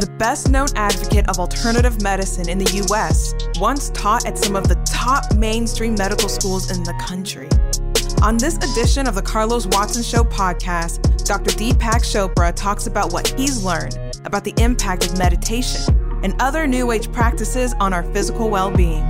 The best known advocate of alternative medicine in the US, once taught at some of the top mainstream medical schools in the country. On this edition of the Carlos Watson Show podcast, Dr. Deepak Chopra talks about what he's learned about the impact of meditation and other New Age practices on our physical well being.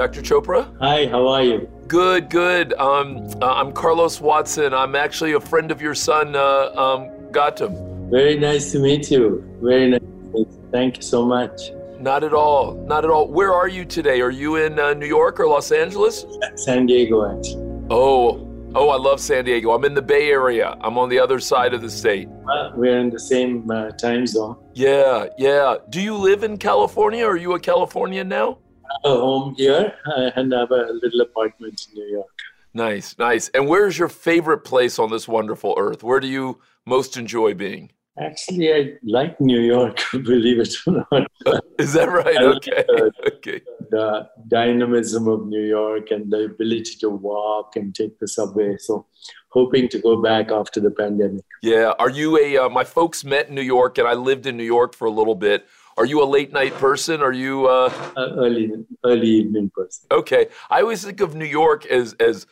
Dr. Chopra? Hi, how are you? Good, good. Um, uh, I'm Carlos Watson. I'm actually a friend of your son, uh, um, Gautam. Very nice to meet you. Very nice you. Thank you so much. Not at all. Not at all. Where are you today? Are you in uh, New York or Los Angeles? San Diego, actually. Oh, oh, I love San Diego. I'm in the Bay Area. I'm on the other side of the state. Well, we're in the same uh, time zone. Yeah, yeah. Do you live in California? Are you a Californian now? A home here uh, and I have a little apartment in New York. Nice, nice. And where's your favorite place on this wonderful earth? Where do you most enjoy being? Actually, I like New York, believe it or not. Is that right? I like, Okay. uh, Okay. the dynamism of New York and the ability to walk and take the subway. So, hoping to go back after the pandemic. Yeah. Are you a? Uh, my folks met in New York, and I lived in New York for a little bit. Are you a late night person? Are you? Uh, Uh, early, early evening person. okay. I always think of New York as as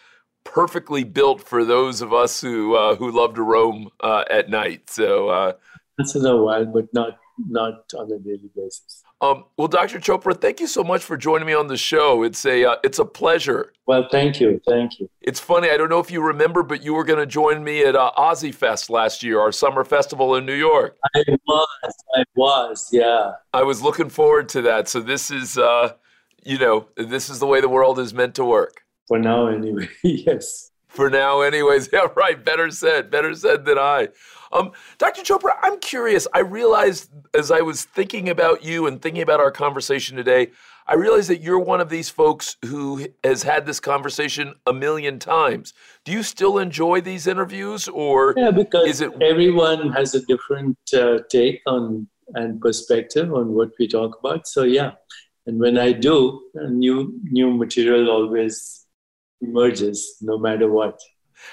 perfectly built for those of us who uh, who love to roam uh, at night. So. Uh, Once in a while, but not not on a daily basis. Um, well, Dr. Chopra, thank you so much for joining me on the show. It's a uh, it's a pleasure. Well, thank you, thank you. It's funny. I don't know if you remember, but you were going to join me at uh, OZY Fest last year, our summer festival in New York. I was, I was, yeah. I was looking forward to that. So this is, uh, you know, this is the way the world is meant to work. For now, anyway. yes. For now, anyways. Yeah, right. Better said. Better said than I. Um, Dr. Chopra, I'm curious. I realized as I was thinking about you and thinking about our conversation today, I realized that you're one of these folks who has had this conversation a million times. Do you still enjoy these interviews, or Yeah, because is it? everyone has a different uh, take on and perspective on what we talk about. So yeah, and when I do, uh, new new material always emerges, no matter what.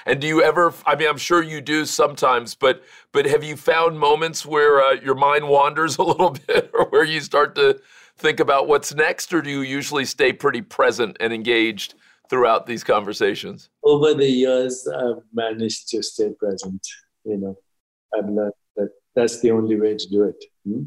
And do you ever? I mean, I'm sure you do sometimes, but but have you found moments where uh, your mind wanders a little bit, or where you start to think about what's next, or do you usually stay pretty present and engaged throughout these conversations? Over the years, I've managed to stay present. You know, I've learned that that's the only way to do it. Hmm?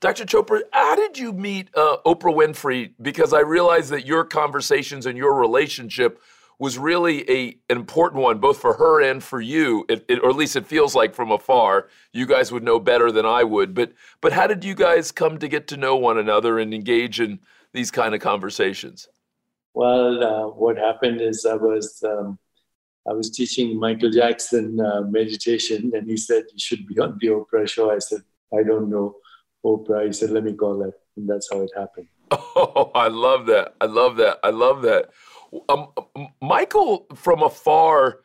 Dr. Chopra, how did you meet uh, Oprah Winfrey? Because I realize that your conversations and your relationship was really a an important one, both for her and for you, it, it, or at least it feels like from afar. You guys would know better than I would. But but how did you guys come to get to know one another and engage in these kind of conversations? Well, uh, what happened is I was um, I was teaching Michael Jackson uh, meditation, and he said you should be on the Oprah show. I said I don't know Oprah. He said let me call her, and that's how it happened. Oh, I love that. I love that. I love that. Um, Michael, from afar,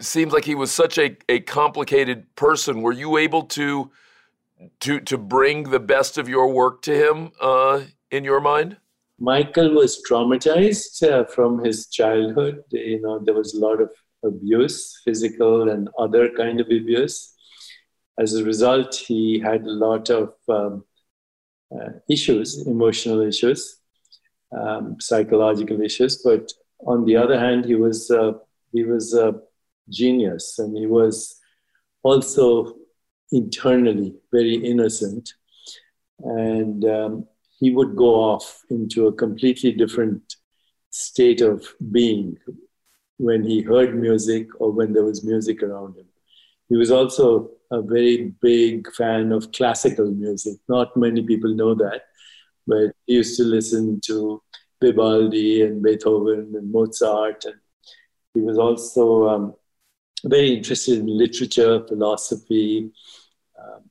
seems like he was such a, a complicated person. Were you able to to to bring the best of your work to him uh, in your mind? Michael was traumatized uh, from his childhood. You know, there was a lot of abuse, physical and other kind of abuse. As a result, he had a lot of um, uh, issues, emotional issues, um, psychological issues. But on the other hand, he was uh, he was a genius, and he was also internally very innocent. And um, he would go off into a completely different state of being when he heard music or when there was music around him. He was also a very big fan of classical music. Not many people know that, but he used to listen to Vivaldi and Beethoven and Mozart. And he was also um, very interested in literature, philosophy. Um,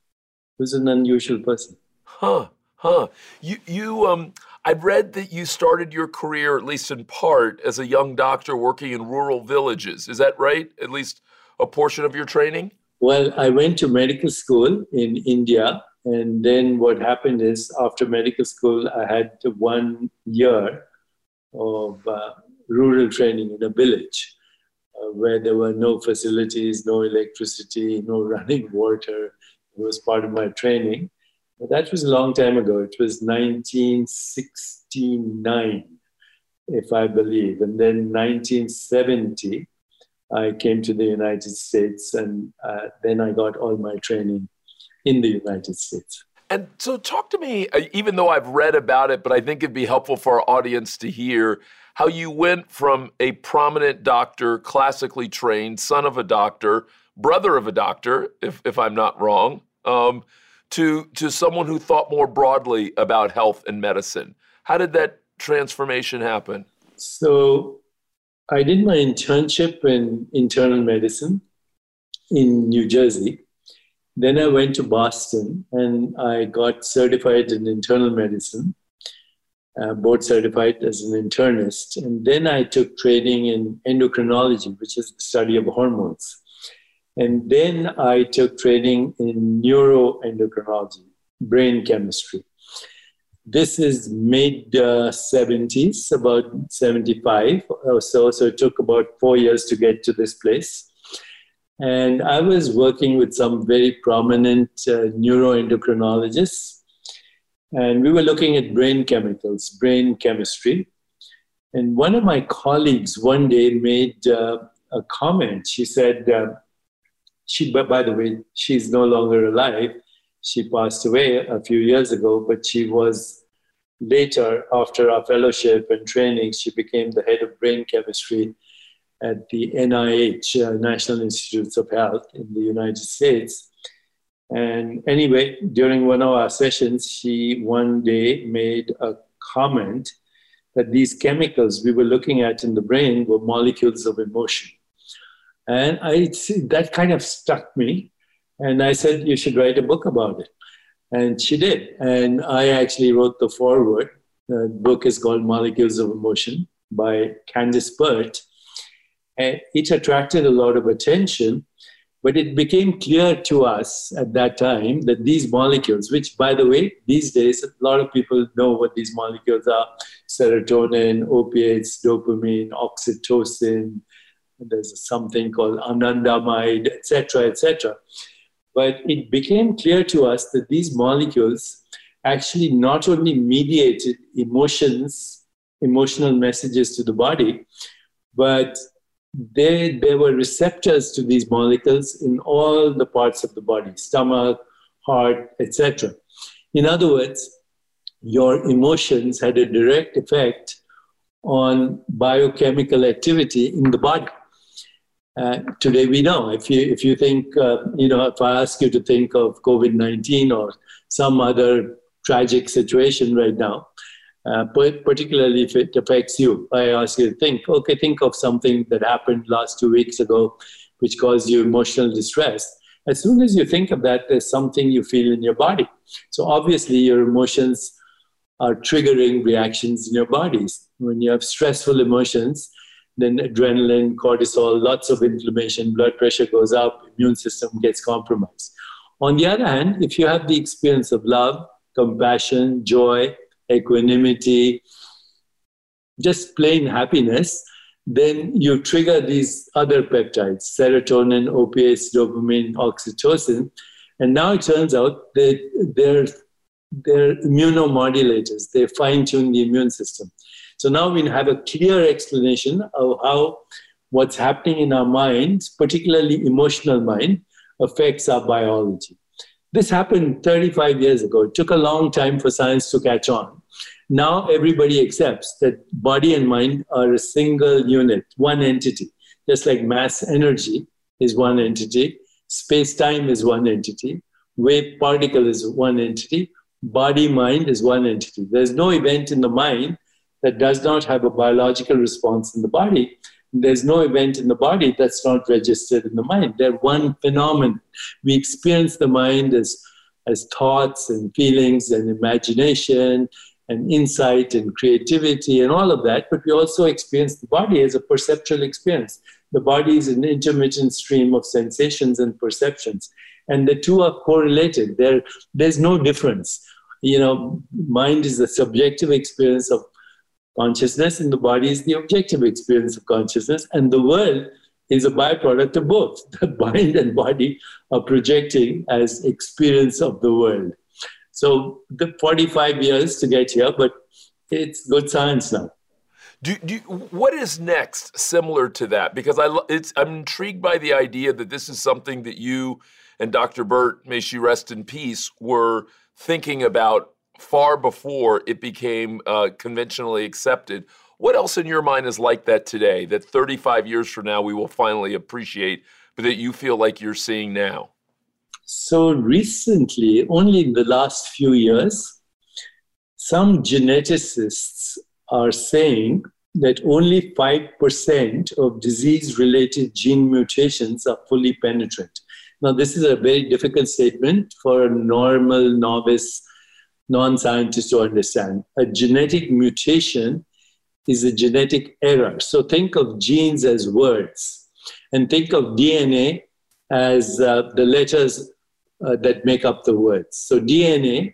he was an unusual person. Huh, huh. You, you, um, I've read that you started your career, at least in part, as a young doctor working in rural villages. Is that right? At least a portion of your training? Well, I went to medical school in India. And then what happened is, after medical school, I had one year of uh, rural training in a village uh, where there were no facilities, no electricity, no running water. It was part of my training. But that was a long time ago. It was 1969, if I believe. And then 1970, I came to the United States, and uh, then I got all my training in the United States. And so, talk to me, uh, even though I've read about it, but I think it'd be helpful for our audience to hear how you went from a prominent doctor, classically trained, son of a doctor, brother of a doctor, if, if I'm not wrong, um, to, to someone who thought more broadly about health and medicine. How did that transformation happen? So, I did my internship in internal medicine in New Jersey. Then I went to Boston and I got certified in internal medicine uh, board certified as an internist. And then I took training in endocrinology, which is the study of hormones. And then I took training in neuroendocrinology, brain chemistry. This is mid uh, 70s, about 75 or so. So it took about four years to get to this place. And I was working with some very prominent uh, neuroendocrinologists and we were looking at brain chemicals, brain chemistry. And one of my colleagues one day made uh, a comment. She said, uh, she, by the way, she's no longer alive. She passed away a few years ago, but she was later, after our fellowship and training, she became the head of brain chemistry at the NIH, uh, National Institutes of Health in the United States. And anyway, during one of our sessions, she one day made a comment that these chemicals we were looking at in the brain were molecules of emotion. And I that kind of struck me. And I said, You should write a book about it. And she did. And I actually wrote the foreword. The book is called Molecules of Emotion by Candace Pert. And it attracted a lot of attention but it became clear to us at that time that these molecules, which by the way, these days, a lot of people know what these molecules are serotonin, opiates, dopamine, oxytocin, there's something called anandamide, etc., etc. But it became clear to us that these molecules actually not only mediated emotions, emotional messages to the body, but they, they were receptors to these molecules in all the parts of the body stomach, heart, etc. In other words, your emotions had a direct effect on biochemical activity in the body. Uh, today we know if you if you think uh, you know if I ask you to think of COVID nineteen or some other tragic situation right now, uh, particularly if it affects you. I ask you to think, okay, think of something that happened last two weeks ago, which caused you emotional distress. As soon as you think of that, there's something you feel in your body. So obviously, your emotions are triggering reactions in your bodies. When you have stressful emotions, then adrenaline, cortisol, lots of inflammation, blood pressure goes up, immune system gets compromised. On the other hand, if you have the experience of love, compassion, joy, equanimity, just plain happiness, then you trigger these other peptides serotonin, opiates, dopamine, oxytocin. And now it turns out that they're, they're immunomodulators, they fine tune the immune system. So now we have a clear explanation of how what's happening in our minds, particularly emotional mind, affects our biology. This happened 35 years ago. It took a long time for science to catch on. Now everybody accepts that body and mind are a single unit, one entity. Just like mass energy is one entity, space time is one entity, wave particle is one entity, body mind is one entity. There's no event in the mind that does not have a biological response in the body. There's no event in the body that's not registered in the mind. They're one phenomenon. We experience the mind as, as thoughts and feelings and imagination and insight and creativity and all of that, but we also experience the body as a perceptual experience. The body is an intermittent stream of sensations and perceptions, and the two are correlated. There, there's no difference. You know, mind is the subjective experience of consciousness, and the body is the objective experience of consciousness, and the world is a byproduct of both. The mind and body are projecting as experience of the world. So the 45 years to get here, but it's good science now. Do, do, what is next similar to that? Because I, I'm intrigued by the idea that this is something that you and Dr. Pert, may she rest in peace, were thinking about far before it became uh, conventionally accepted. What else in your mind is like that today that 35 years from now we will finally appreciate, but that you feel like you're seeing now? So recently, only in the last few years, some geneticists are saying that only 5% of disease related gene mutations are fully penetrant. Now, this is a very difficult statement for a normal novice non scientist to understand. A genetic mutation is a genetic error. So think of genes as words and think of DNA as uh, the letters uh, that make up the words. So DNA,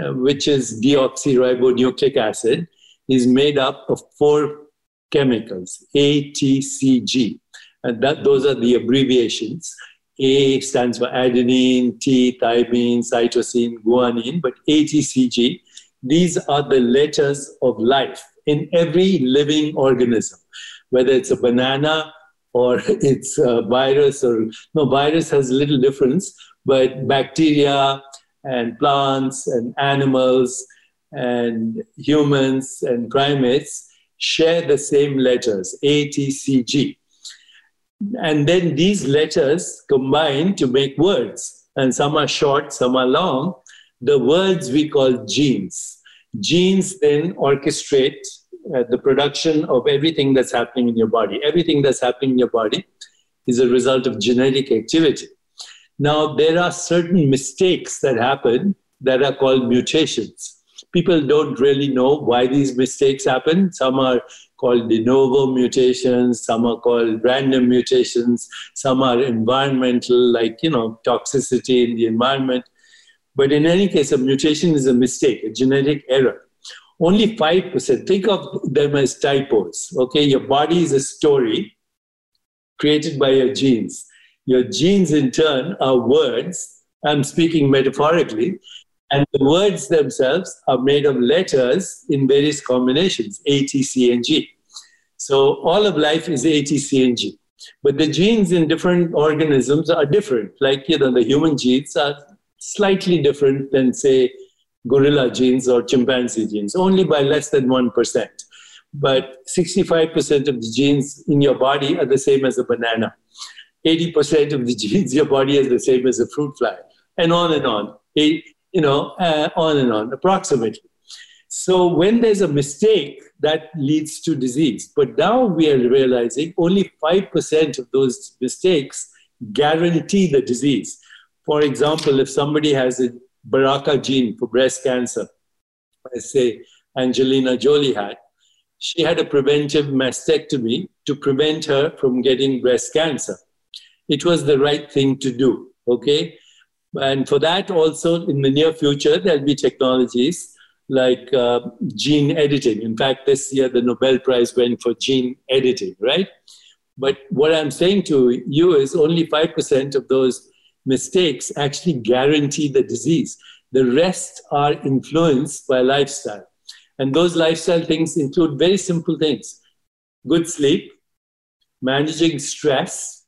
uh, which is deoxyribonucleic acid, is made up of four chemicals, A, T, C, G. And that, those are the abbreviations. A stands for adenine, T, thymine, cytosine, guanine, but A, T, C, G, these are the letters of life in every living organism, whether it's a banana or it's a virus or no, virus has little difference, but bacteria and plants and animals and humans and primates share the same letters A, T, C, G. And then these letters combine to make words. And some are short, some are long. The words we call genes. Genes then orchestrate uh, the production of everything that's happening in your body. Everything that's happening in your body is a result of genetic activity. Now, there are certain mistakes that happen that are called mutations. People don't really know why these mistakes happen. Some are called de novo mutations, some are called random mutations, some are environmental, like, you know, toxicity in the environment. But in any case, a mutation is a mistake, a genetic error. Only 5%, think of them as typos, okay? Your body is a story created by your genes. Your genes, in turn, are words. I'm speaking metaphorically. And the words themselves are made of letters in various combinations A, T, C, and G. So all of life is A, T, C, and G. But the genes in different organisms are different. Like, you know, the human genes are slightly different than, say, gorilla genes or chimpanzee genes, only by less than 1%. But 65% of the genes in your body are the same as a banana. 80% of the genes your body has the same as a fruit fly, and on and on, you know, uh, on and on, approximately. So when there's a mistake, that leads to disease. But now we are realizing only 5% of those mistakes guarantee the disease. For example, if somebody has a BRCA gene for breast cancer, let's say Angelina Jolie had, she had a preventive mastectomy to prevent her from getting breast cancer. It was the right thing to do, okay? And for that, also in the near future, there'll be technologies like uh, gene editing. In fact, this year the Nobel Prize went for gene editing, right? But what I'm saying to you is only 5% of those mistakes actually guarantee the disease. The rest are influenced by lifestyle. And those lifestyle things include very simple things good sleep, managing stress,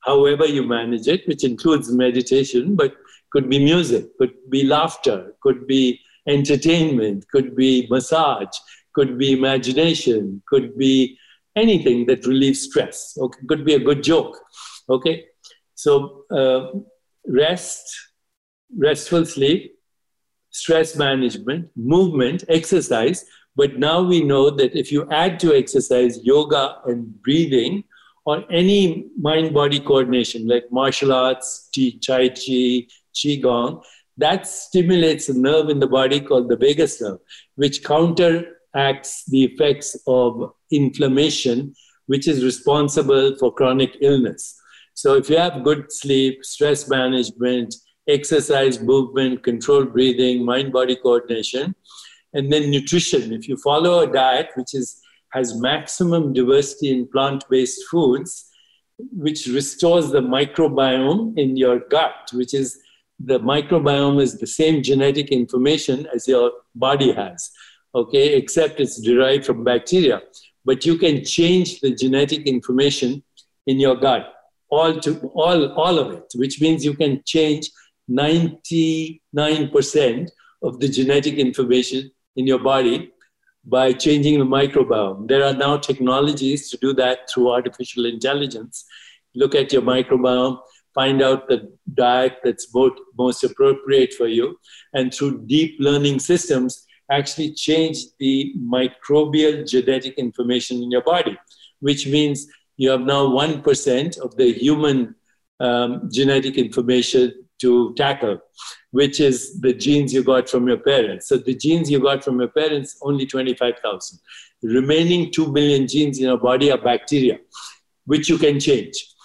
however you manage it, which includes meditation, but could be music, could be laughter, could be entertainment, could be massage, could be imagination, could be anything that relieves stress. Okay, could be a good joke. Okay, so uh, rest, restful sleep, stress management, movement, exercise. But now we know that if you add to exercise yoga and breathing, or any mind body coordination like martial arts, Tai Chi, Qigong, that stimulates a nerve in the body called the vagus nerve, which counteracts the effects of inflammation, which is responsible for chronic illness. So, if you have good sleep, stress management, exercise, movement, controlled breathing, mind body coordination, and then nutrition, if you follow a diet which is, has maximum diversity in plant based foods, which restores the microbiome in your gut, which is the microbiome is the same genetic information as your body has, okay, except it's derived from bacteria. But you can change the genetic information in your gut, all to all, all of it, which means you can change 99% of the genetic information in your body by changing the microbiome. There are now technologies to do that through artificial intelligence. Look at your microbiome, find out the diet that's both most appropriate for you, and through deep learning systems, actually change the microbial genetic information in your body, which means you have now 1% of the human um, genetic information to tackle, which is the genes you got from your parents. So the genes you got from your parents, only 25,000. The remaining 2 billion genes in your body are bacteria, which you can change.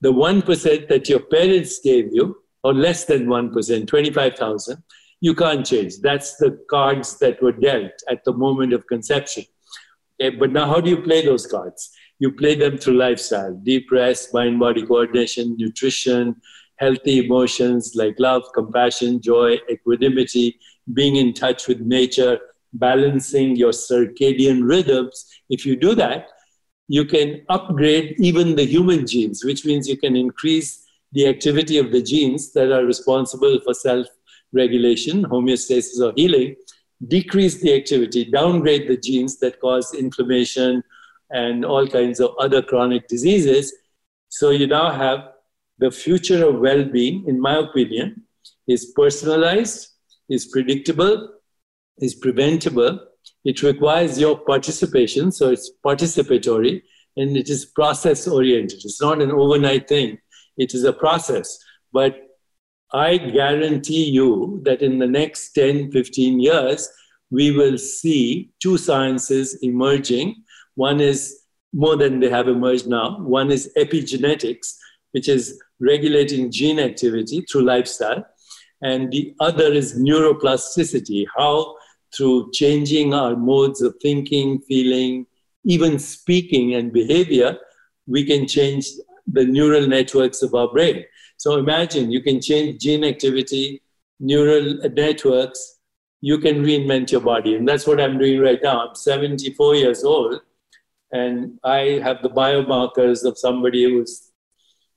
The 1% that your parents gave you, or less than 1%, 25,000, you can't change. That's the cards that were dealt at the moment of conception. Okay, but now, how do you play those cards? You play them through lifestyle, deep rest, mind body coordination, nutrition, healthy emotions like love, compassion, joy, equanimity, being in touch with nature, balancing your circadian rhythms. If you do that, you can upgrade even the human genes, which means you can increase the activity of the genes that are responsible for self regulation, homeostasis, or healing, decrease the activity, downgrade the genes that cause inflammation and all kinds of other chronic diseases. So you now have the future of well being, in my opinion, is personalized, is predictable, is preventable. It requires your participation, so it's participatory, and it is process oriented. It's not an overnight thing, it is a process. But I guarantee you that in the next 10, 15 years, we will see two sciences emerging. One is more than they have emerged now. One is epigenetics, which is regulating gene activity through lifestyle. And the other is neuroplasticity, how through changing our modes of thinking, feeling, even speaking and behavior, we can change the neural networks of our brain. So imagine you can change gene activity, neural networks, you can reinvent your body. And that's what I'm doing right now. I'm 74 years old, and I have the biomarkers of somebody who's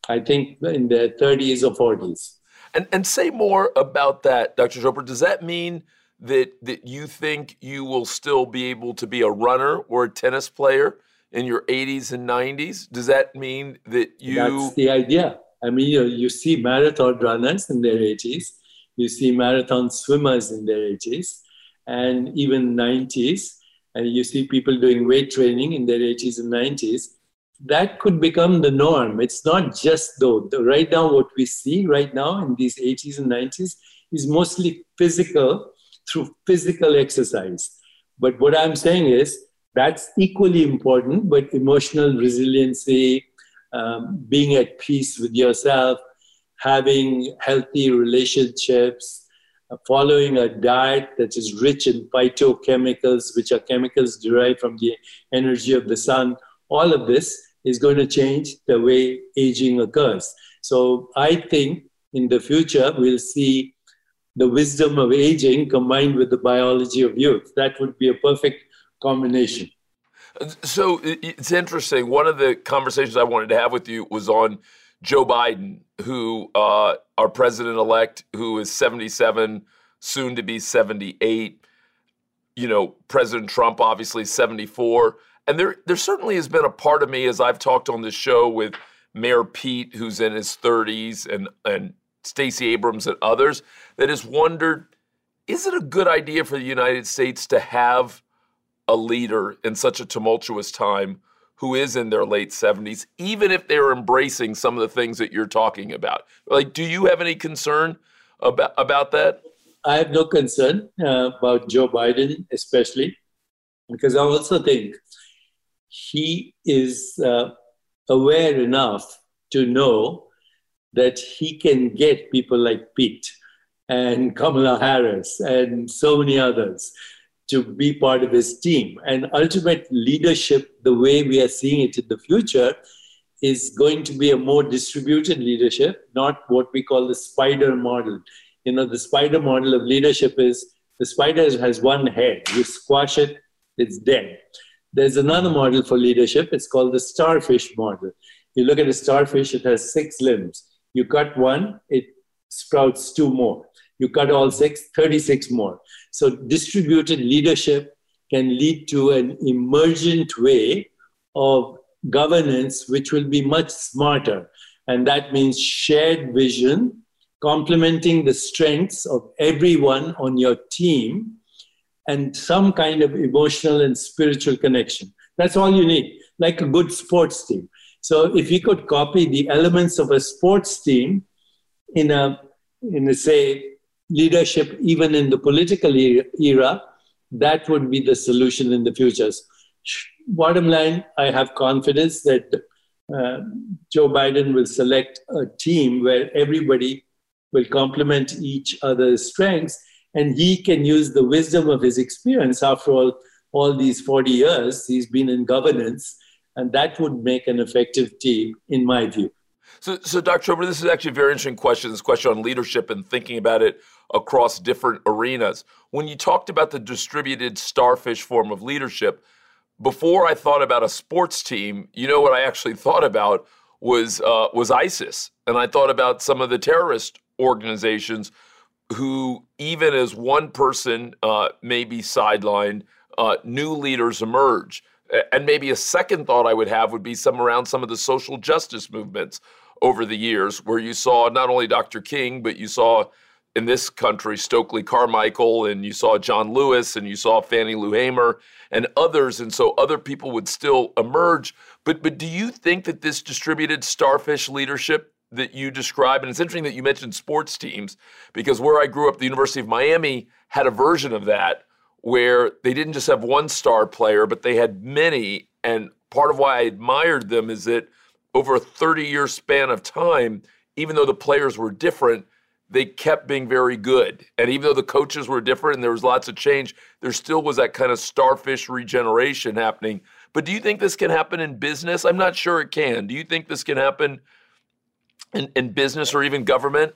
I think in their 30s or 40s. And, and say more about that, Dr. Chopra. Does that mean that, that you think you will still be able to be a runner or a tennis player in your 80s and 90s? Does that mean that you. That's the idea. I mean, you, you see marathon runners in their 80s, you see marathon swimmers in their 80s, and even 90s, and you see people doing weight training in their 80s and 90s that could become the norm. It's not just though. Right now, what we see right now in these 80s and 90s is mostly physical through physical exercise. But what I'm saying is That's equally important, but emotional resiliency, um, being at peace with yourself, having healthy relationships, uh, following a diet that is rich in phytochemicals, which are chemicals derived from the energy of the sun, all of this is going to change the way aging occurs. So I think in the future, we'll see the wisdom of aging combined with the biology of youth. That would be a perfect combination. So it's interesting. One of the conversations I wanted to have with you was on Joe Biden, who uh, our president elect, who is 77, soon to be 78. You know, President Trump, obviously 74. And there, there certainly has been a part of me as I've talked on this show with Mayor Pete, who's in his 30s, and, and Stacey Abrams and others, that has wondered is it a good idea for the United States to have a leader in such a tumultuous time who is in their late 70s, even if they're embracing some of the things that you're talking about? Like, do you have any concern about, about that? I have no concern uh, about Joe Biden, especially, because I also think he is uh, aware enough to know that he can get people like Pete and Kamala Harris and so many others to be part of his team. And ultimate leadership, the way we are seeing it in the future, is going to be a more distributed leadership, not what we call the spider model. You know, the spider model of leadership is the spider has one head. You squash it, it's dead. There's another model for leadership. It's called the starfish model. You look at a starfish, it has six limbs. You cut one, it sprouts two more. You cut all six, 36 more. So distributed leadership can lead to an emergent way of governance, which will be much smarter. And that means shared vision, complementing the strengths of everyone on your team, and some kind of emotional and spiritual connection. That's all you need, like a good sports team. So if we could copy the elements of a sports team in a, in a say, leadership, even in the political era, that would be the solution in the future. Bottom line, I have confidence that uh, Joe Biden will select a team where everybody will complement each other's strengths, and he can use the wisdom of his experience. After all, all these 40 years, he's been in governance and that would make an effective team, in my view. So, so Dr. Chopra, this is actually a very interesting question. This question on leadership and thinking about it across different arenas. When you talked about the distributed starfish form of leadership, before I thought about a sports team, you know what I actually thought about was uh, was ISIS, and I thought about some of the terrorist organizations who, even as one person uh, may be sidelined, uh, new leaders emerge. And maybe a second thought I would have would be some around some of the social justice movements over the years, where you saw not only Dr. King, but you saw in this country Stokely Carmichael, and you saw John Lewis, and you saw Fannie Lou Hamer, and others, and so other people would still emerge. But but do you think that this distributed starfish leadership that you describe, and it's interesting that you mentioned sports teams, because where I grew up, the University of Miami had a version of that where they didn't just have one star player, but they had many. And part of why I admired them is that over a 30 year span of time, even though the players were different, they kept being very good. And even though the coaches were different and there was lots of change, there still was that kind of starfish regeneration happening. But do you think this can happen in business? I'm not sure it can. Do you think this can happen in, in business or even government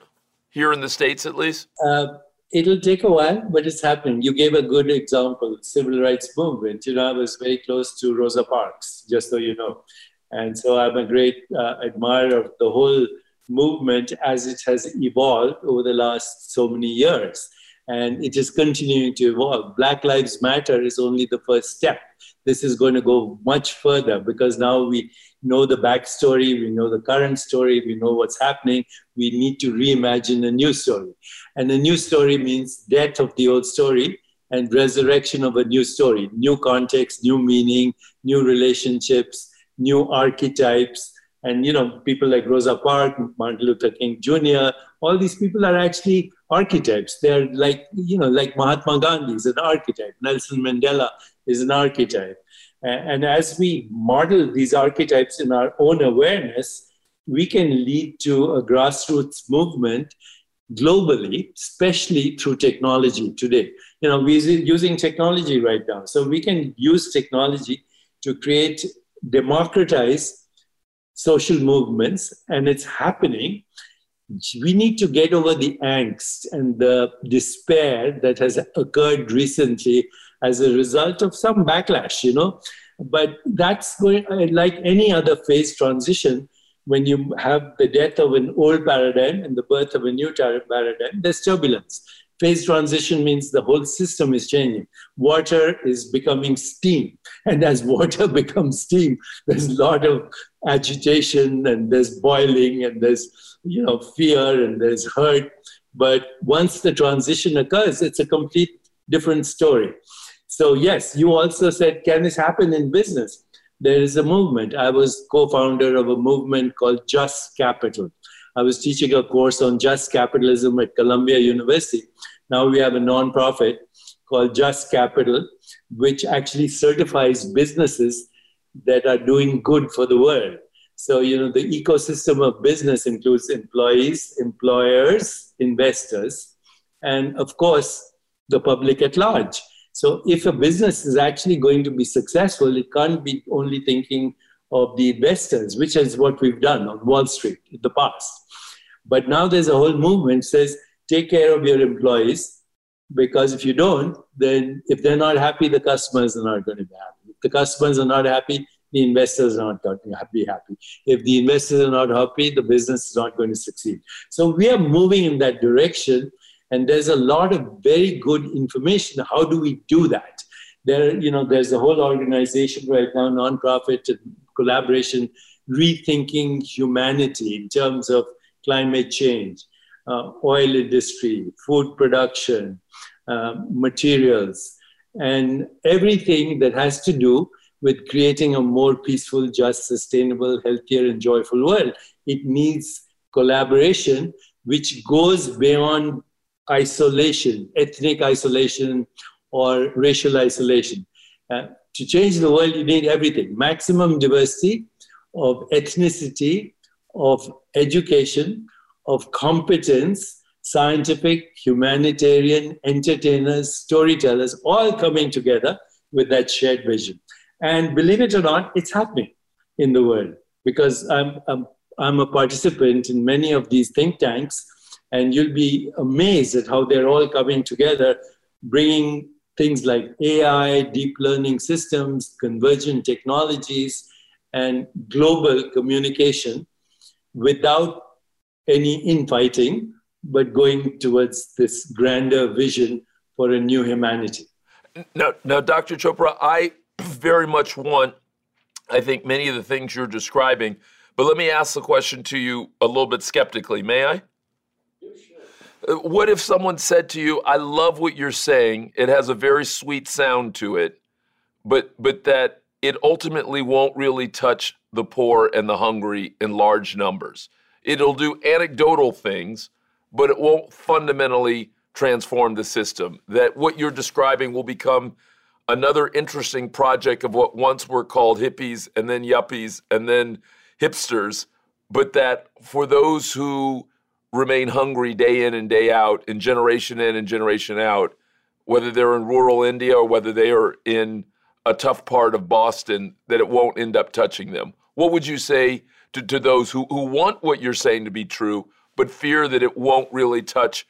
here in the States at least? Uh, it'll take a while, but it's happening. You gave a good example, civil rights movement. You know, I was very close to Rosa Parks, just so you know. And so I'm a great uh, admirer of the whole movement as it has evolved over the last so many years. And it is continuing to evolve. Black Lives Matter is only the first step. This is going to go much further because now we know the backstory, we know the current story, we know what's happening. We need to reimagine a new story. And a new story means death of the old story and resurrection of a new story, new context, new meaning, new relationships, new archetypes. And, you know, people like Rosa Parks, Martin Luther King Jr., all these people are actually archetypes. They're like, you know, like Mahatma Gandhi is an archetype. Nelson Mandela is an archetype. And as we model these archetypes in our own awareness, we can lead to a grassroots movement globally, especially through technology today. You know, we're using technology right now. So we can use technology to create, democratize social movements, and it's happening. We need to get over the angst and the despair that has occurred recently as a result of some backlash, you know. But that's going, like any other phase transition, when you have the death of an old paradigm and the birth of a new paradigm, there's turbulence. Phase transition means the whole system is changing. Water is becoming steam. And as water becomes steam, there's a lot of agitation and there's boiling and there's you know fear and there's hurt. But once the transition occurs, it's a complete different story. So yes, you also said, can this happen in business? there is a movement. I was co founder of a movement called Just Capital. I was teaching a course on just capitalism at Columbia University. Now we have a nonprofit called Just Capital, which actually certifies businesses that are doing good for the world. So, you know, the ecosystem of business includes employees, employers, investors, and of course, the public at large. So if a business is actually going to be successful, it can't be only thinking of the investors, which is what we've done on Wall Street in the past. But now there's a whole movement says take care of your employees because if you don't, then if they're not happy, the customers are not going to be happy. If the customers are not happy, the investors are not going to be happy. If the investors are not happy, the business is not going to succeed. So we are moving in that direction and there's a lot of very good information. How do we do that? There, you know, there's a whole organization right now, nonprofit collaboration, rethinking humanity in terms of climate change, uh, oil industry, food production, uh, materials, and everything that has to do with creating a more peaceful, just, sustainable, healthier, and joyful world. It needs collaboration, which goes beyond isolation, ethnic isolation, or racial isolation. Uh, to change the world, you need everything maximum diversity of ethnicity, of education, of competence, scientific, humanitarian, entertainers, storytellers, all coming together with that shared vision. And believe it or not, it's happening in the world because I'm, I'm, I'm a participant in many of these think tanks and you'll be amazed at how they're all coming together, bringing things like AI, deep learning systems, convergent technologies, and global communication without any infighting, but going towards this grander vision for a new humanity. Now, now, Dr. Chopra, I very much want, I think, many of the things you're describing, but let me ask the question to you a little bit skeptically. May I? Uh, what if someone said to you, "I love what you're saying. It has a very sweet sound to it, but but that it ultimately won't really touch the poor and the hungry in large numbers. It'll do anecdotal things, but it won't fundamentally transform the system. That what you're describing will become another interesting project of what once were called hippies and then yuppies and then hipsters, but that for those who remain hungry day in and day out, and generation in and generation out, whether they're in rural India or whether they are in a tough part of Boston, that it won't end up touching them. What would you say to, to those who, who want what you're saying to be true, but fear that it won't really touch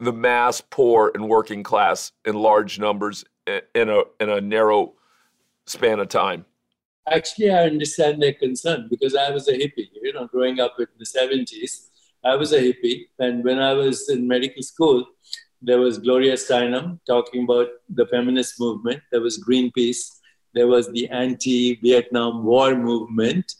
the mass poor and working class in large numbers in a, in a narrow span of time? Actually, I understand their concern because I was a hippie, you know, growing up in the 70s I was a hippie, and when I was in medical school, there was Gloria Steinem talking about the feminist movement. There was Greenpeace. There was the anti-Vietnam War movement,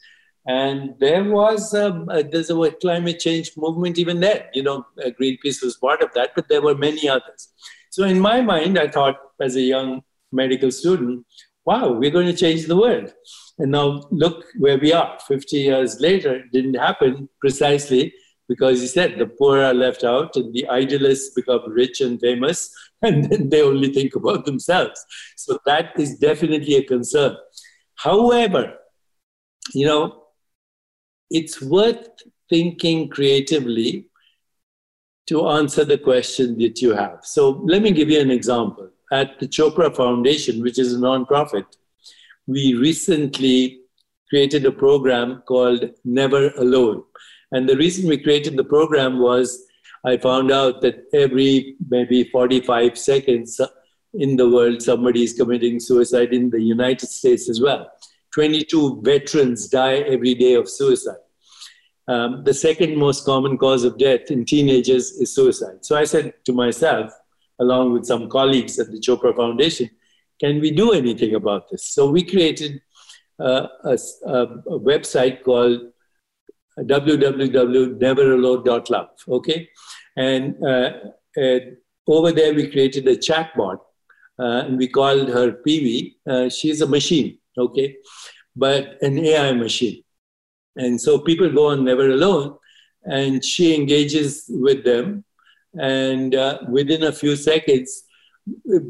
and there was um, a, there's a climate change movement even then. You know, uh, Greenpeace was part of that, but there were many others. So in my mind, I thought as a young medical student, wow, we're going to change the world. And now look where we are. 50 years later, it didn't happen precisely because he said the poor are left out and the idealists become rich and famous and then they only think about themselves. So that is definitely a concern. However, you know, it's worth thinking creatively to answer the question that you have. So let me give you an example. At the Chopra Foundation, which is a nonprofit, we recently created a program called Never Alone. And the reason we created the program was I found out that every maybe 45 seconds in the world, somebody is committing suicide in the United States as well. 22 veterans die every day of suicide. Um, the second most common cause of death in teenagers is suicide. So I said to myself, along with some colleagues at the Chopra Foundation, can we do anything about this? So we created uh, a, a, website called www.neveralone.love. Okay, and uh, uh, over there we created a chatbot, uh, and we called her Piwi. Uh, she's a machine. Okay, but an AI machine. And so people go on Never Alone, and she engages with them. And within a few seconds,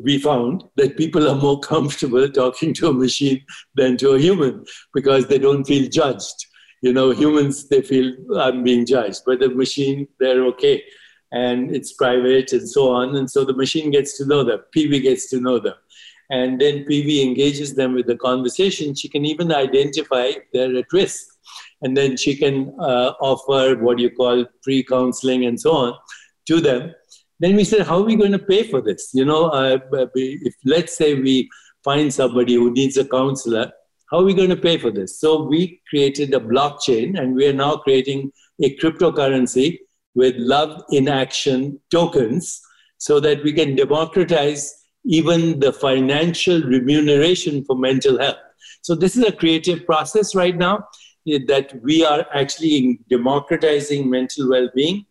we found that people are more comfortable talking to a machine than to a human because they don't feel judged. You know, humans, they feel I'm being judged, but the machine, they're okay. And it's private and so on. And so the machine gets to know them, Piwi gets to know them. And then Piwi engages them with the conversation. She can even identify they're at risk and then she can uh, offer what you call pre counseling and so on to them. Then we said, how are we going to pay for this? You know, uh, if let's say we find somebody who needs a counselor, how are we going to pay for this? So we created a blockchain, and we are now creating a cryptocurrency with love in action tokens so that we can democratize even the financial remuneration for mental health. So this is a creative process right now eh, that we are actually democratizing mental well being,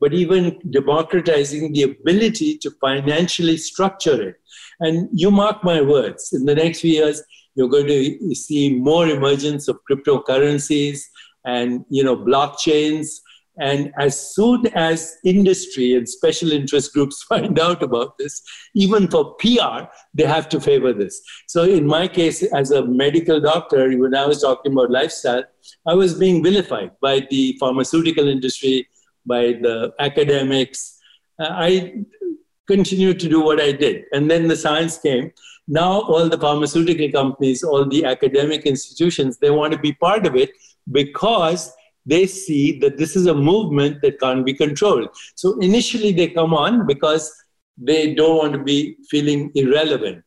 but even democratizing the ability to financially structure it. And you mark my words, in the next few years, you're going to see more emergence of cryptocurrencies and you know blockchains and as soon as industry and special interest groups find out about this, even for PR, they have to favor this. So, in my case, as a medical doctor, when I was talking about lifestyle, I was being vilified by the pharmaceutical industry, by the academics. Uh, I continued to do what I did. And then the science came. Now, all the pharmaceutical companies, all the academic institutions, they want to be part of it because they see that this is a movement that can't be controlled. So initially they come on because they don't want to be feeling irrelevant.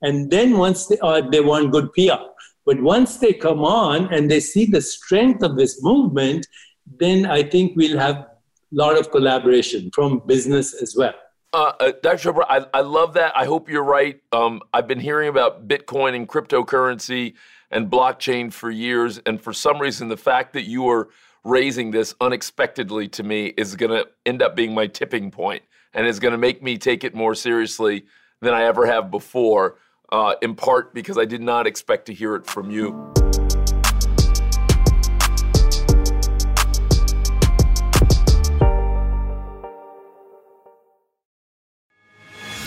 And then once they are, they want good PR. But once they come on and they see the strength of this movement, then I think we'll have a lot of collaboration from business as well. Uh, uh, Dr. Chopra, I, I love that. I hope you're right. Um, I've been hearing about Bitcoin and cryptocurrency and blockchain for years. And for some reason, the fact that you are raising this unexpectedly to me is going to end up being my tipping point and is going to make me take it more seriously than I ever have before, uh, in part because I did not expect to hear it from you.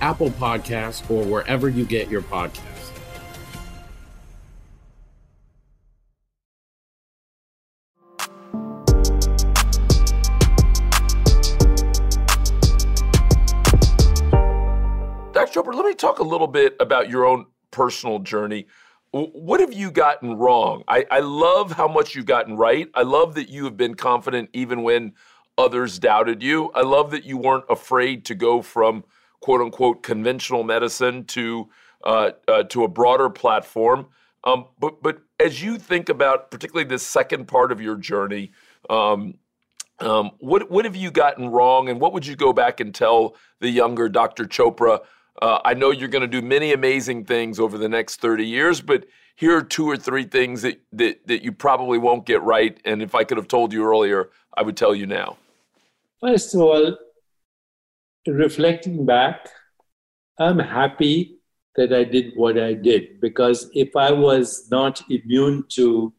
Apple Podcasts, or wherever you get your podcasts. Dr. Chopra, let me talk a little bit about your own personal journey. What have you gotten wrong? I, I love how much you've gotten right. I love that you have been confident even when others doubted you. I love that you weren't afraid to go from quote unquote conventional medicine to uh, uh, to a broader platform. Um, but but as you think about particularly this second part of your journey, um, um, what what have you gotten wrong, and what would you go back and tell the younger Dr. Chopra? Uh, I know you're going to do many amazing things over the next 30 years, but here are two or three things that, that that you probably won't get right. And if I could have told you earlier, I would tell you now. First of all, reflecting back, I'm happy that I did what I did because if I was not immune to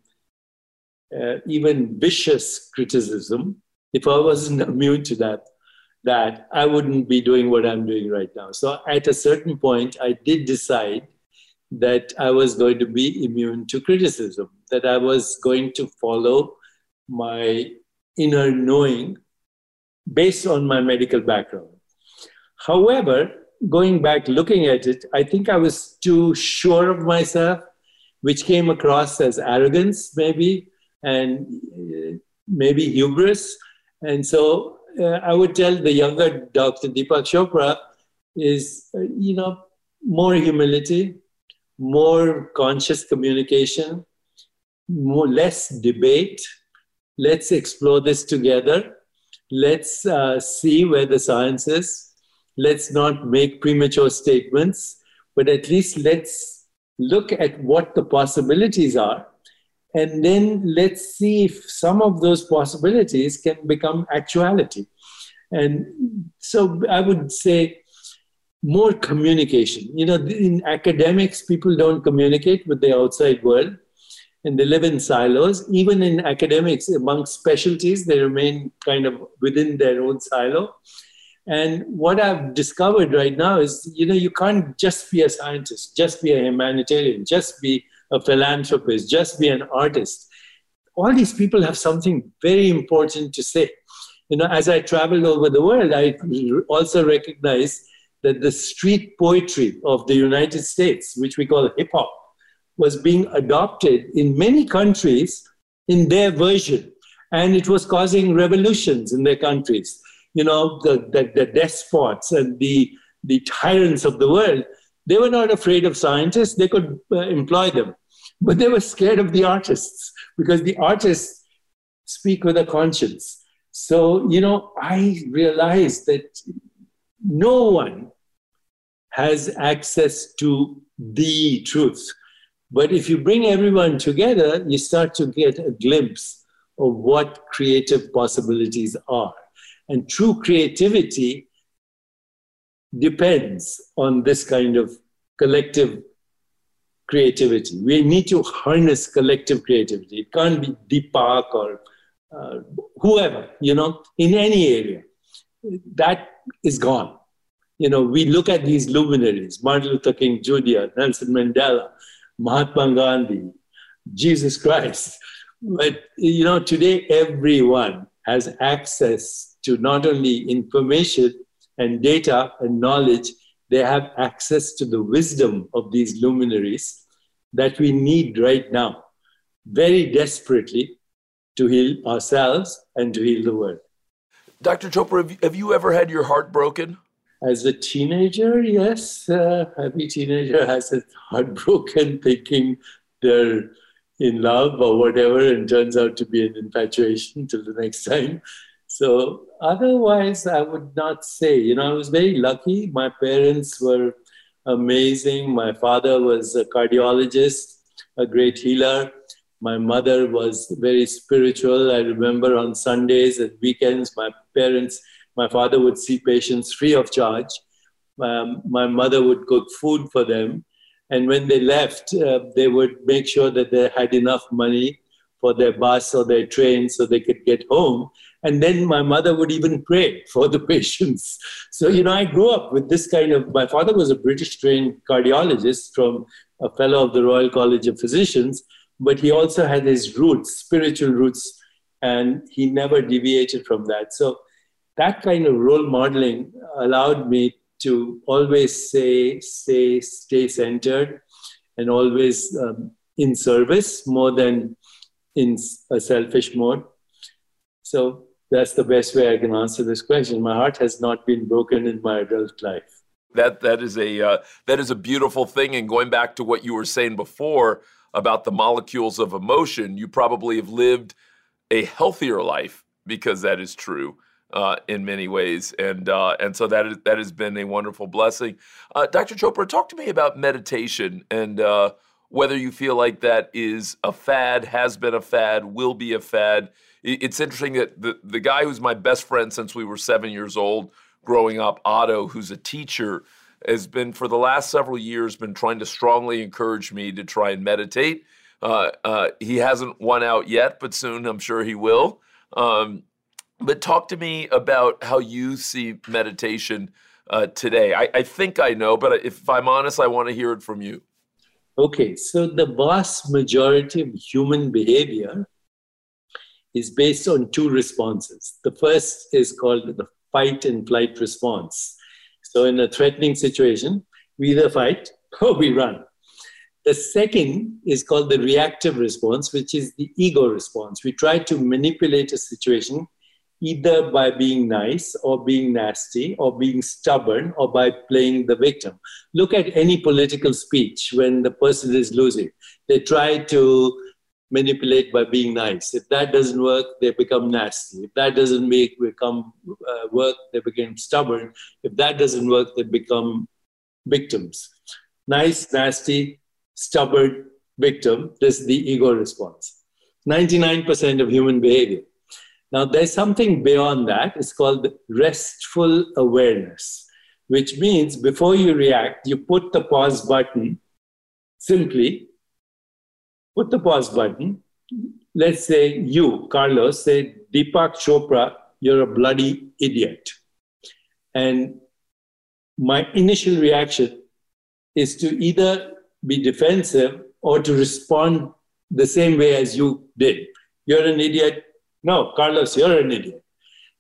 uh, even vicious criticism, if I wasn't immune to that, that I wouldn't be doing what I'm doing right now. So at a certain point, I did decide that I was going to be immune to criticism, that I was going to follow my inner knowing based on my medical background. However, going back looking at it, I think I was too sure of myself, which came across as arrogance, maybe, and uh, maybe hubris. And so uh, I would tell the younger Dr. Deepak Chopra is, uh, you know, more humility, more conscious communication, more less debate. Let's explore this together. Let's uh, see where the science is. Let's not make premature statements, but at least let's look at what the possibilities are. And then let's see if some of those possibilities can become actuality. And so I would say more communication. You know, in academics, people don't communicate with the outside world and they live in silos. Even in academics, among specialties, they remain kind of within their own silo. And what I've discovered right now is, you know, you can't just be a scientist, just be a humanitarian, just be a philanthropist, just be an artist. All these people have something very important to say. You know, as I traveled over the world, I also recognized that the street poetry of the United States, which we call hip hop, was being adopted in many countries in their version. And it was causing revolutions in their countries. You know, the, the, the despots and the, the tyrants of the world, they were not afraid of scientists, they could uh, employ them. But they were scared of the artists because the artists speak with a conscience. So, you know, I realized that no one has access to the truth. But if you bring everyone together, you start to get a glimpse of what creative possibilities are. And true creativity depends on this kind of collective creativity. We need to harness collective creativity. It can't be Deepak or uh, whoever, you know, in any area. That is gone. You know, we look at these luminaries, Martin Luther King Jr., Nelson Mandela, Mahatma Gandhi, Jesus Christ. But, you know, today everyone has access to not only information and data and knowledge, they have access to the wisdom of these luminaries that we need right now, very desperately, to heal ourselves and to heal the world. Dr. Chopra, have you ever had your heart broken? As a teenager, yes. Uh, every teenager has his heart broken thinking they're in love or whatever and turns out to be an infatuation till the next time. So otherwise, I would not say. You know, I was very lucky. My parents were amazing. My father was a cardiologist, a great healer. My mother was very spiritual. I remember on Sundays and weekends, my parents, my father would see patients free of charge. Um, my mother would cook food for them. And when they left, uh, they would make sure that they had enough money for their bus or their train so they could get home. And then my mother would even pray for the patients. So, you know, I grew up with this kind of. My father was a British trained cardiologist from a fellow of the Royal College of Physicians, but he also had his roots, spiritual roots, and he never deviated from that. So, that kind of role modeling allowed me to always say, stay, stay centered, and always um, in service more than in a selfish mode. So that's the best way I can answer this question. My heart has not been broken in my adult life. That that is a uh, that is a beautiful thing. And going back to what you were saying before about the molecules of emotion, you probably have lived a healthier life because that is true. Uh, in many ways, and uh, and so that is, that has been a wonderful blessing. Uh, Dr. Chopra, talk to me about meditation and uh, whether you feel like that is a fad, has been a fad, will be a fad. It's interesting that the, the guy who's my best friend since we were seven years old growing up, Otto, who's a teacher, has been for the last several years been trying to strongly encourage me to try and meditate. Uh, uh, he hasn't won out yet, but soon I'm sure he will. Um, but talk to me about how you see meditation uh, today. I, I, think I know, but if I'm honest, I want to hear it from you. Okay, so the vast majority of human behavior is based on two responses. The first is called the fight and flight response. So, in a threatening situation, we either fight or we run. The second is called the reactive response, which is the ego response. We try to manipulate a situation either by being nice or being nasty or being stubborn or by playing the victim. Look at any political speech when the person is losing. They try to manipulate by being nice. If that doesn't work, they become nasty. If that doesn't make become uh, work, they become stubborn. If that doesn't work, they become victims. Nice, nasty, stubborn, victim. This is the ego response. 99% of human behavior. Now, there's something beyond that. It's called restful awareness, which means before you react, you put the pause button simply put the pause button. Let's say you, Carlos, say, Deepak Chopra, you're a bloody idiot. And my initial reaction is to either be defensive or to respond the same way as you did. You're an idiot. No, Carlos, you're an idiot.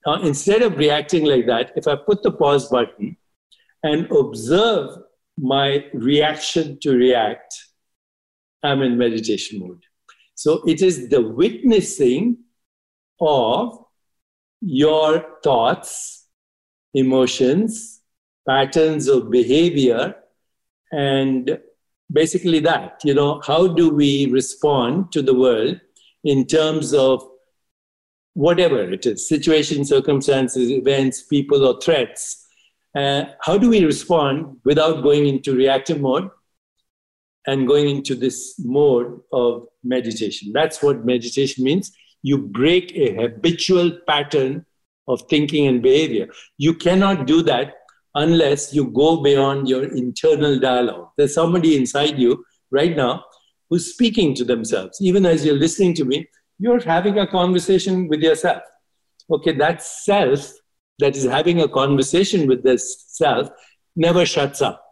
Now, instead of reacting like that, if I put the pause button and observe my reaction to react, I'm in meditation mode. So it is the witnessing of your thoughts, emotions, patterns of behavior, and basically that. You know, how do we respond to the world in terms of whatever it is situation, circumstances, events, people, or threats? Uh, how do we respond without going into reactive mode? And going into this mode of meditation. That's what meditation means. You break a habitual pattern of thinking and behavior. You cannot do that unless you go beyond your internal dialogue. There's somebody inside you right now who's speaking to themselves. Even as you're listening to me, you're having a conversation with yourself. Okay, that self that is having a conversation with this self never shuts up.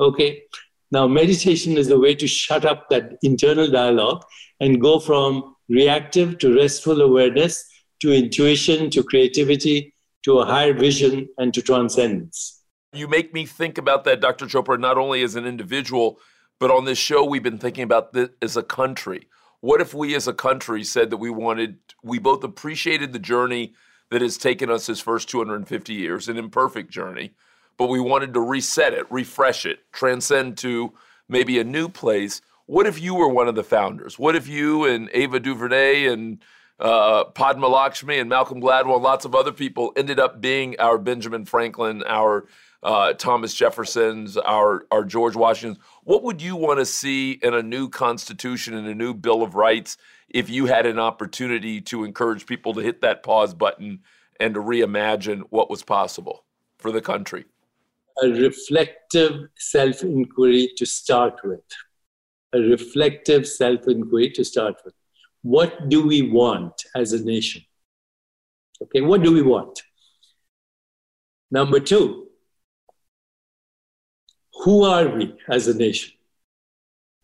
Okay, now meditation is a way to shut up that internal dialogue and go from reactive to restful awareness to intuition to creativity to a higher vision and to transcendence. You make me think about that, Dr. Chopra, not only as an individual, but on this show, we've been thinking about this as a country. What if we as a country said that we wanted, we both appreciated the journey that has taken us this first 250 years, an imperfect journey, but we wanted to reset it, refresh it, transcend to maybe a new place. What if you were one of the founders? What if you and Ava DuVernay and uh, Padma Lakshmi and Malcolm Gladwell and lots of other people ended up being our Benjamin Franklin, our uh, Thomas Jefferson's, our, our George Washington's. What would you want to see in a new Constitution and a new Bill of Rights if you had an opportunity to encourage people to hit that pause button and to reimagine what was possible for the country? A reflective self inquiry to start with. A reflective self inquiry to start with. What do we want as a nation? Okay, what do we want? Number two, who are we as a nation?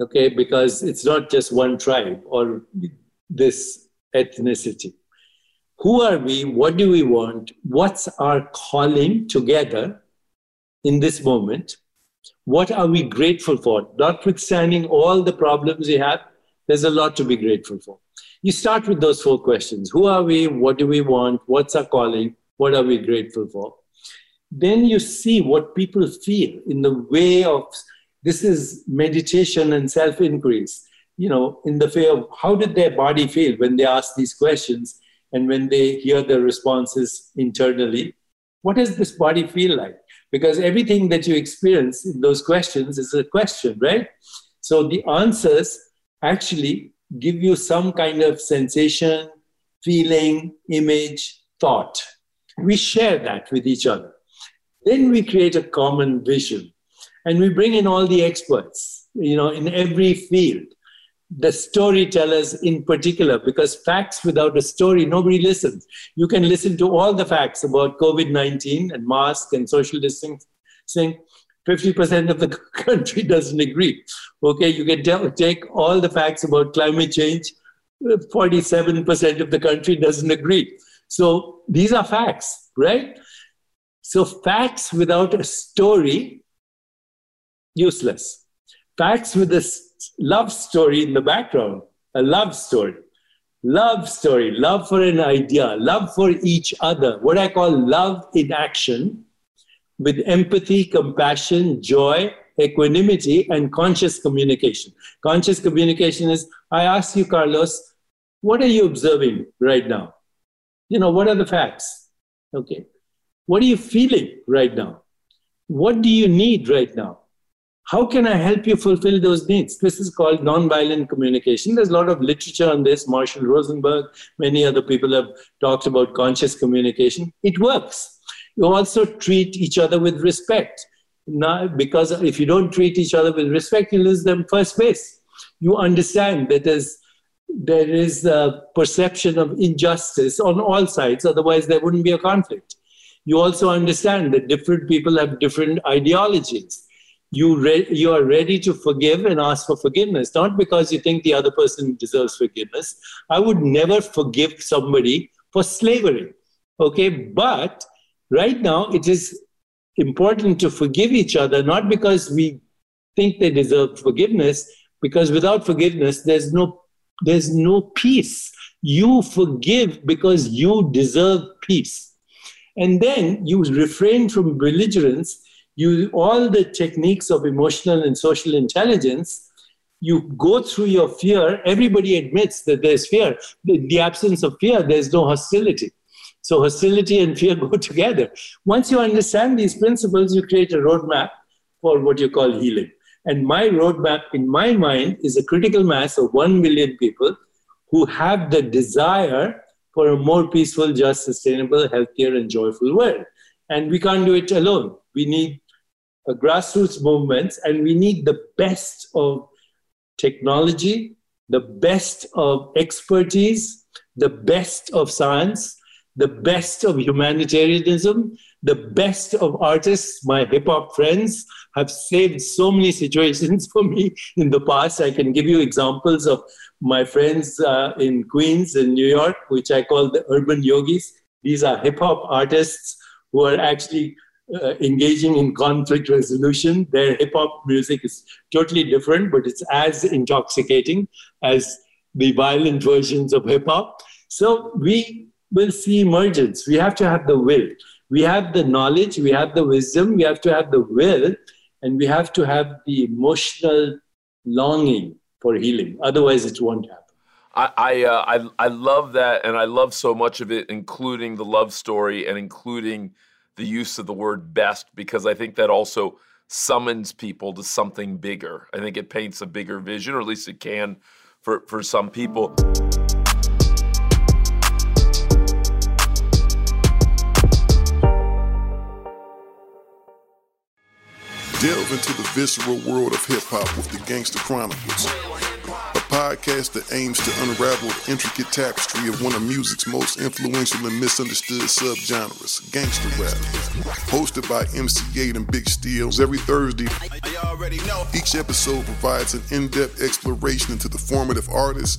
Okay, because it's not just one tribe or this ethnicity. Who are we? What do we want? What's our calling together in this moment? What are we grateful for? Notwithstanding all the problems we have, there's a lot to be grateful for. You start with those four questions Who are we? What do we want? What's our calling? What are we grateful for? then you see what people feel in the way of this is meditation and self increase you know in the way of how did their body feel when they ask these questions and when they hear the responses internally what does this body feel like because everything that you experience in those questions is a question right? So the answers actually give you some kind of sensation feeling image thought. We share that with each other. Then we create a common vision. And we bring in all the experts, you know, in every field. The storytellers in particular, because facts without a story, nobody listens. You can listen to all the facts about COVID 19 and mask and social distancing. 50% of the country doesn't agree. Okay, you can tell, take all the facts about climate change, 47% of the country doesn't agree. So these are facts, right? So facts without a story, useless. Facts with a love story in the background, a love story. Love story, love for an idea, love for each other, what I call love in action with empathy, compassion, joy, equanimity, and conscious communication. Conscious communication is I ask you, Carlos, what are you observing right now? You know, what are the facts? Okay. What are you feeling right now? What do you need right now? How can I help you fulfill those needs? This is called nonviolent communication. There's a lot of literature on this. Marshall Rosenberg, many other people have talked about conscious communication. It works. You also treat each other with respect. Now, because if you don't treat each other with respect, you lose them first base. You understand that there's there is a perception of injustice on all sides, otherwise, there wouldn't be a conflict you also understand that different people have different ideologies. You, re- you are ready to forgive and ask for forgiveness, not because you think the other person deserves forgiveness. I would never forgive somebody for slavery. Okay, but right now it is important to forgive each other, not because we think they deserve forgiveness, because without forgiveness, there's no there's no peace. You forgive because you deserve peace. And then you refrain from belligerence, use all the techniques of emotional and social intelligence. You go through your fear. Everybody admits that there's fear. In the absence of fear, there's no hostility. So hostility and fear go together. Once you understand these principles, you create a roadmap for what you call healing. And my roadmap, in my mind, is a critical mass of 1 million people who have the desire for a more peaceful, just, sustainable, healthier, and joyful world. And we can't do it alone. We need grassroots movements, and we need the best of technology, the best of expertise, the best of science, the best of humanitarianism, the best of artists. My hip hop friends have saved so many situations for me in the past. I can give you examples of my friends uh, in Queens and New York, which I call the urban yogis. These are hip hop artists who are actually uh, engaging in conflict resolution. Their hip hop music is totally different, but it's as intoxicating as the violent versions of hip hop. So we will see emergence. We have to have the will. We have the knowledge, we have the wisdom, we have to have the will, and we have to have the emotional longing for healing. Otherwise, it won't happen. I I, uh, I I love that, and I love so much of it, including the love story and including the use of the word best, because I think that also summons people to something bigger. I think it paints a bigger vision, or at least it can for for some people. Delve into the visceral world of hip hop with the Gangster Chronicles, podcast that aims to unravel the intricate tapestry of one of music's most influential and misunderstood subgenres, gangster rap. Hosted by MC Eiht and Big Steels every Thursday, each episode provides an in depth exploration into the formative artists,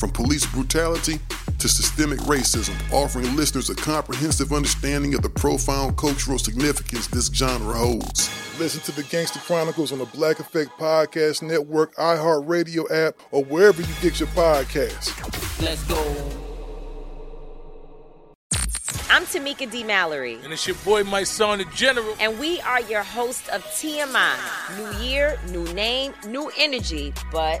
from police brutality to systemic racism, offering listeners a comprehensive understanding of the profound cultural significance this genre holds. Listen to the Gangster Chronicles on the Black Effect Podcast Network, iHeartRadio app, or wherever you get your podcasts. Let's go. I'm Tamika D. Mallory. And it's your boy, my son, the General. And we are your host of TMI. New year, new name, new energy, but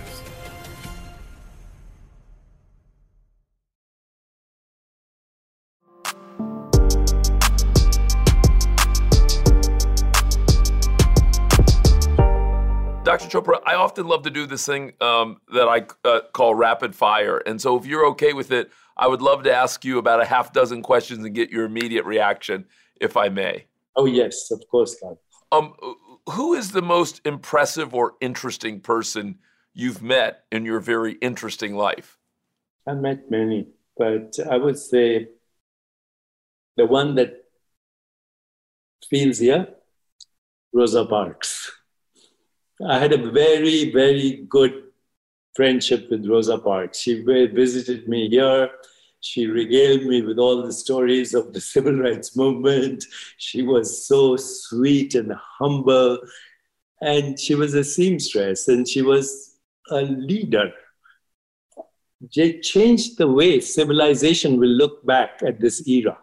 Dr. Chopra, I often love to do this thing um, that I uh, call rapid fire. And so, if you're okay with it, I would love to ask you about a half dozen questions and get your immediate reaction, if I may. Oh, yes, of course, God. Um, who is the most impressive or interesting person you've met in your very interesting life? I met many, but I would say the one that feels here, Rosa Parks. I had a very, very good friendship with Rosa Parks. She visited me here. She regaled me with all the stories of the civil rights movement. She was so sweet and humble. And she was a seamstress and she was a leader. they changed the way civilization will look back at this era.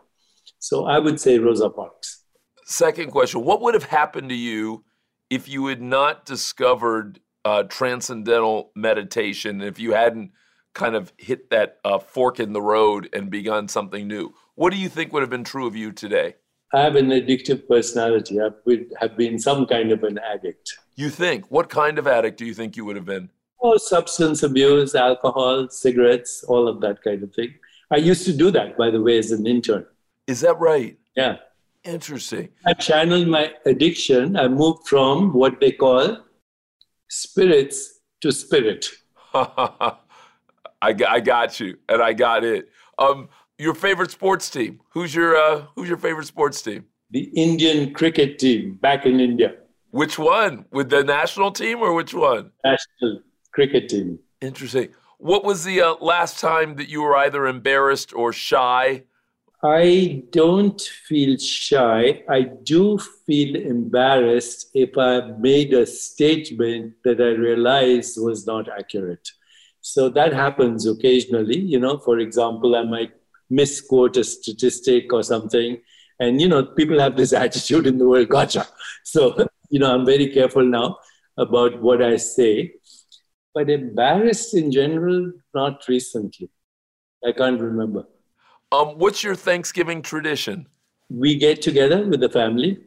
So I would say Rosa Parks. Second question What would have happened to you if you had not discovered uh, transcendental meditation, if you hadn't kind of hit that uh, fork in the road and begun something new? What do you think would have been true of you today? I have an addictive personality. I would have been some kind of an addict. You think? What kind of addict do you think you would have been? Oh, substance abuse, alcohol, cigarettes, all of that kind of thing. I used to do that, by the way, as an intern. Is that right? Yeah. Interesting. I channeled my addiction. I moved from what they call spirits to spirit. I, I got you, and I got it. Um, your favorite sports team? Who's your uh, Who's your favorite sports team? The Indian cricket team back in India. Which one? With the national team or which one? National cricket team. Interesting. What was the uh, last time that you were either embarrassed or shy? I don't feel shy. I do feel embarrassed if I made a statement that I realized was not accurate. So that happens occasionally. You know, for example, I might misquote a statistic or something. And, you know, people have this attitude in the world, gotcha. So, you know, I'm very careful now about what I say. But embarrassed in general, not recently. I can't remember. Um, what's your Thanksgiving tradition? We get together with the family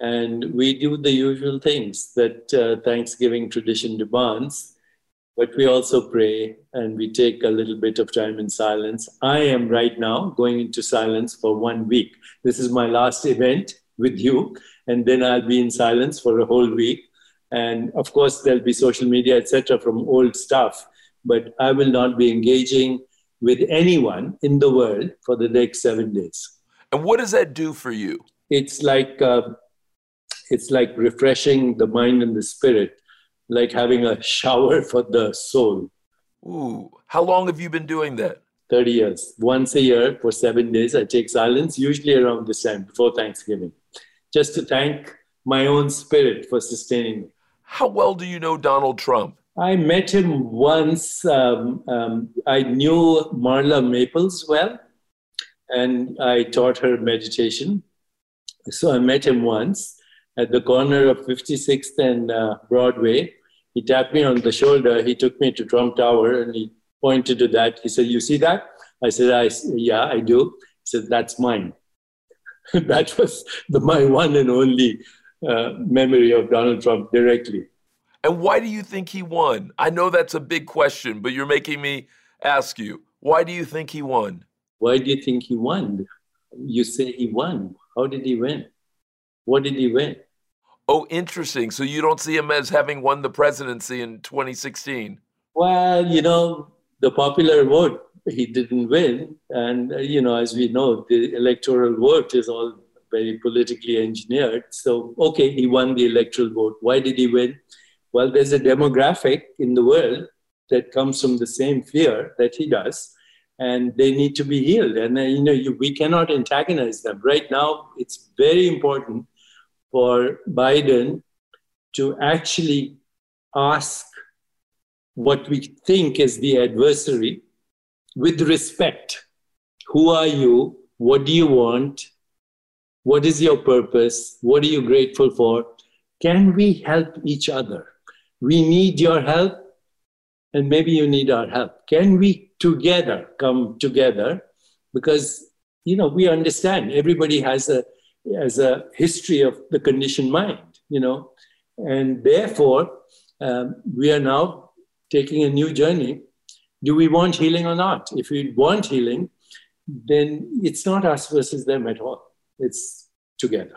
and we do the usual things that uh, Thanksgiving tradition demands but we also pray and we take a little bit of time in silence. I am right now going into silence for one week. This is my last event with you, and then I'll be in silence for a whole week. And of course, there'll be social media, etc., from old stuff, but I will not be engaging with anyone in the world for the next seven days. And what does that do for you? It's like uh, it's like refreshing the mind and the spirit like having a shower for the soul. Ooh, how long have you been doing that? 30 years. Once a year for seven days, I take silence, usually around this time, before Thanksgiving, just to thank my own spirit for sustaining me. How well do you know Donald Trump? I met him once. Um, um, I knew Marla Maples well, and I taught her meditation. So I met him once at the corner of 56th and uh, Broadway he tapped me on the shoulder. He took me to Trump Tower and he pointed to that. He said, You see that? I said, I, Yeah, I do. He said, That's mine. that was the, my one and only uh, memory of Donald Trump directly. And why do you think he won? I know that's a big question, but you're making me ask you. Why do you think he won? Why do you think he won? You say he won. How did he win? What did he win? Oh, interesting. So you don't see him as having won the presidency in 2016? Well, you know, the popular vote, he didn't win. And, uh, you know, as we know, the electoral vote is all very politically engineered. So, okay, he won the electoral vote. Why did he win? Well, there's a demographic in the world that comes from the same fear that he does, and they need to be healed. And, uh, you know, you, we cannot antagonize them. Right now, it's very important for Biden to actually ask what we think is the adversary with respect. Who are you? What do you want? What is your purpose? What are you grateful for? Can we help each other? We need your help, and maybe you need our help. Can we together come together? Because, you know, we understand everybody has a has a history of the conditioned mind, you know. And therefore, um, we are now taking a new journey. Do we want healing or not? If we want healing, then it's not us versus them at all. It's together.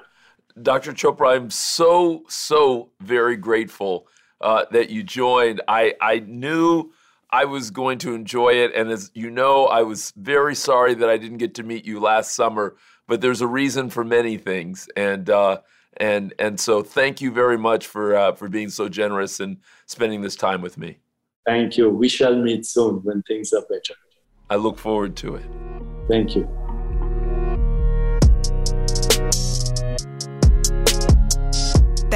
Dr. Chopra, I'm so, so very grateful uh, that you joined. I, I knew I was going to enjoy it. And as you know, I was very sorry that I didn't get to meet you last summer but there's a reason for many things, and uh, and and so thank you very much for uh, for being so generous and spending this time with me. Thank you. We shall meet soon when things are better. I look forward to it. Thank you.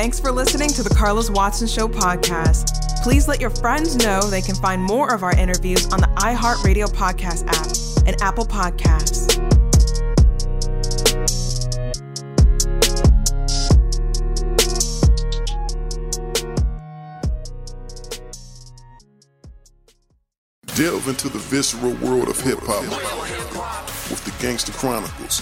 Thanks for listening to the Carlos Watson Show podcast. Please let your friends know they can find more of our interviews on the iHeartRadio Podcast app and Apple Podcasts. Delve into the visceral world of hip hop with the Gangster Chronicles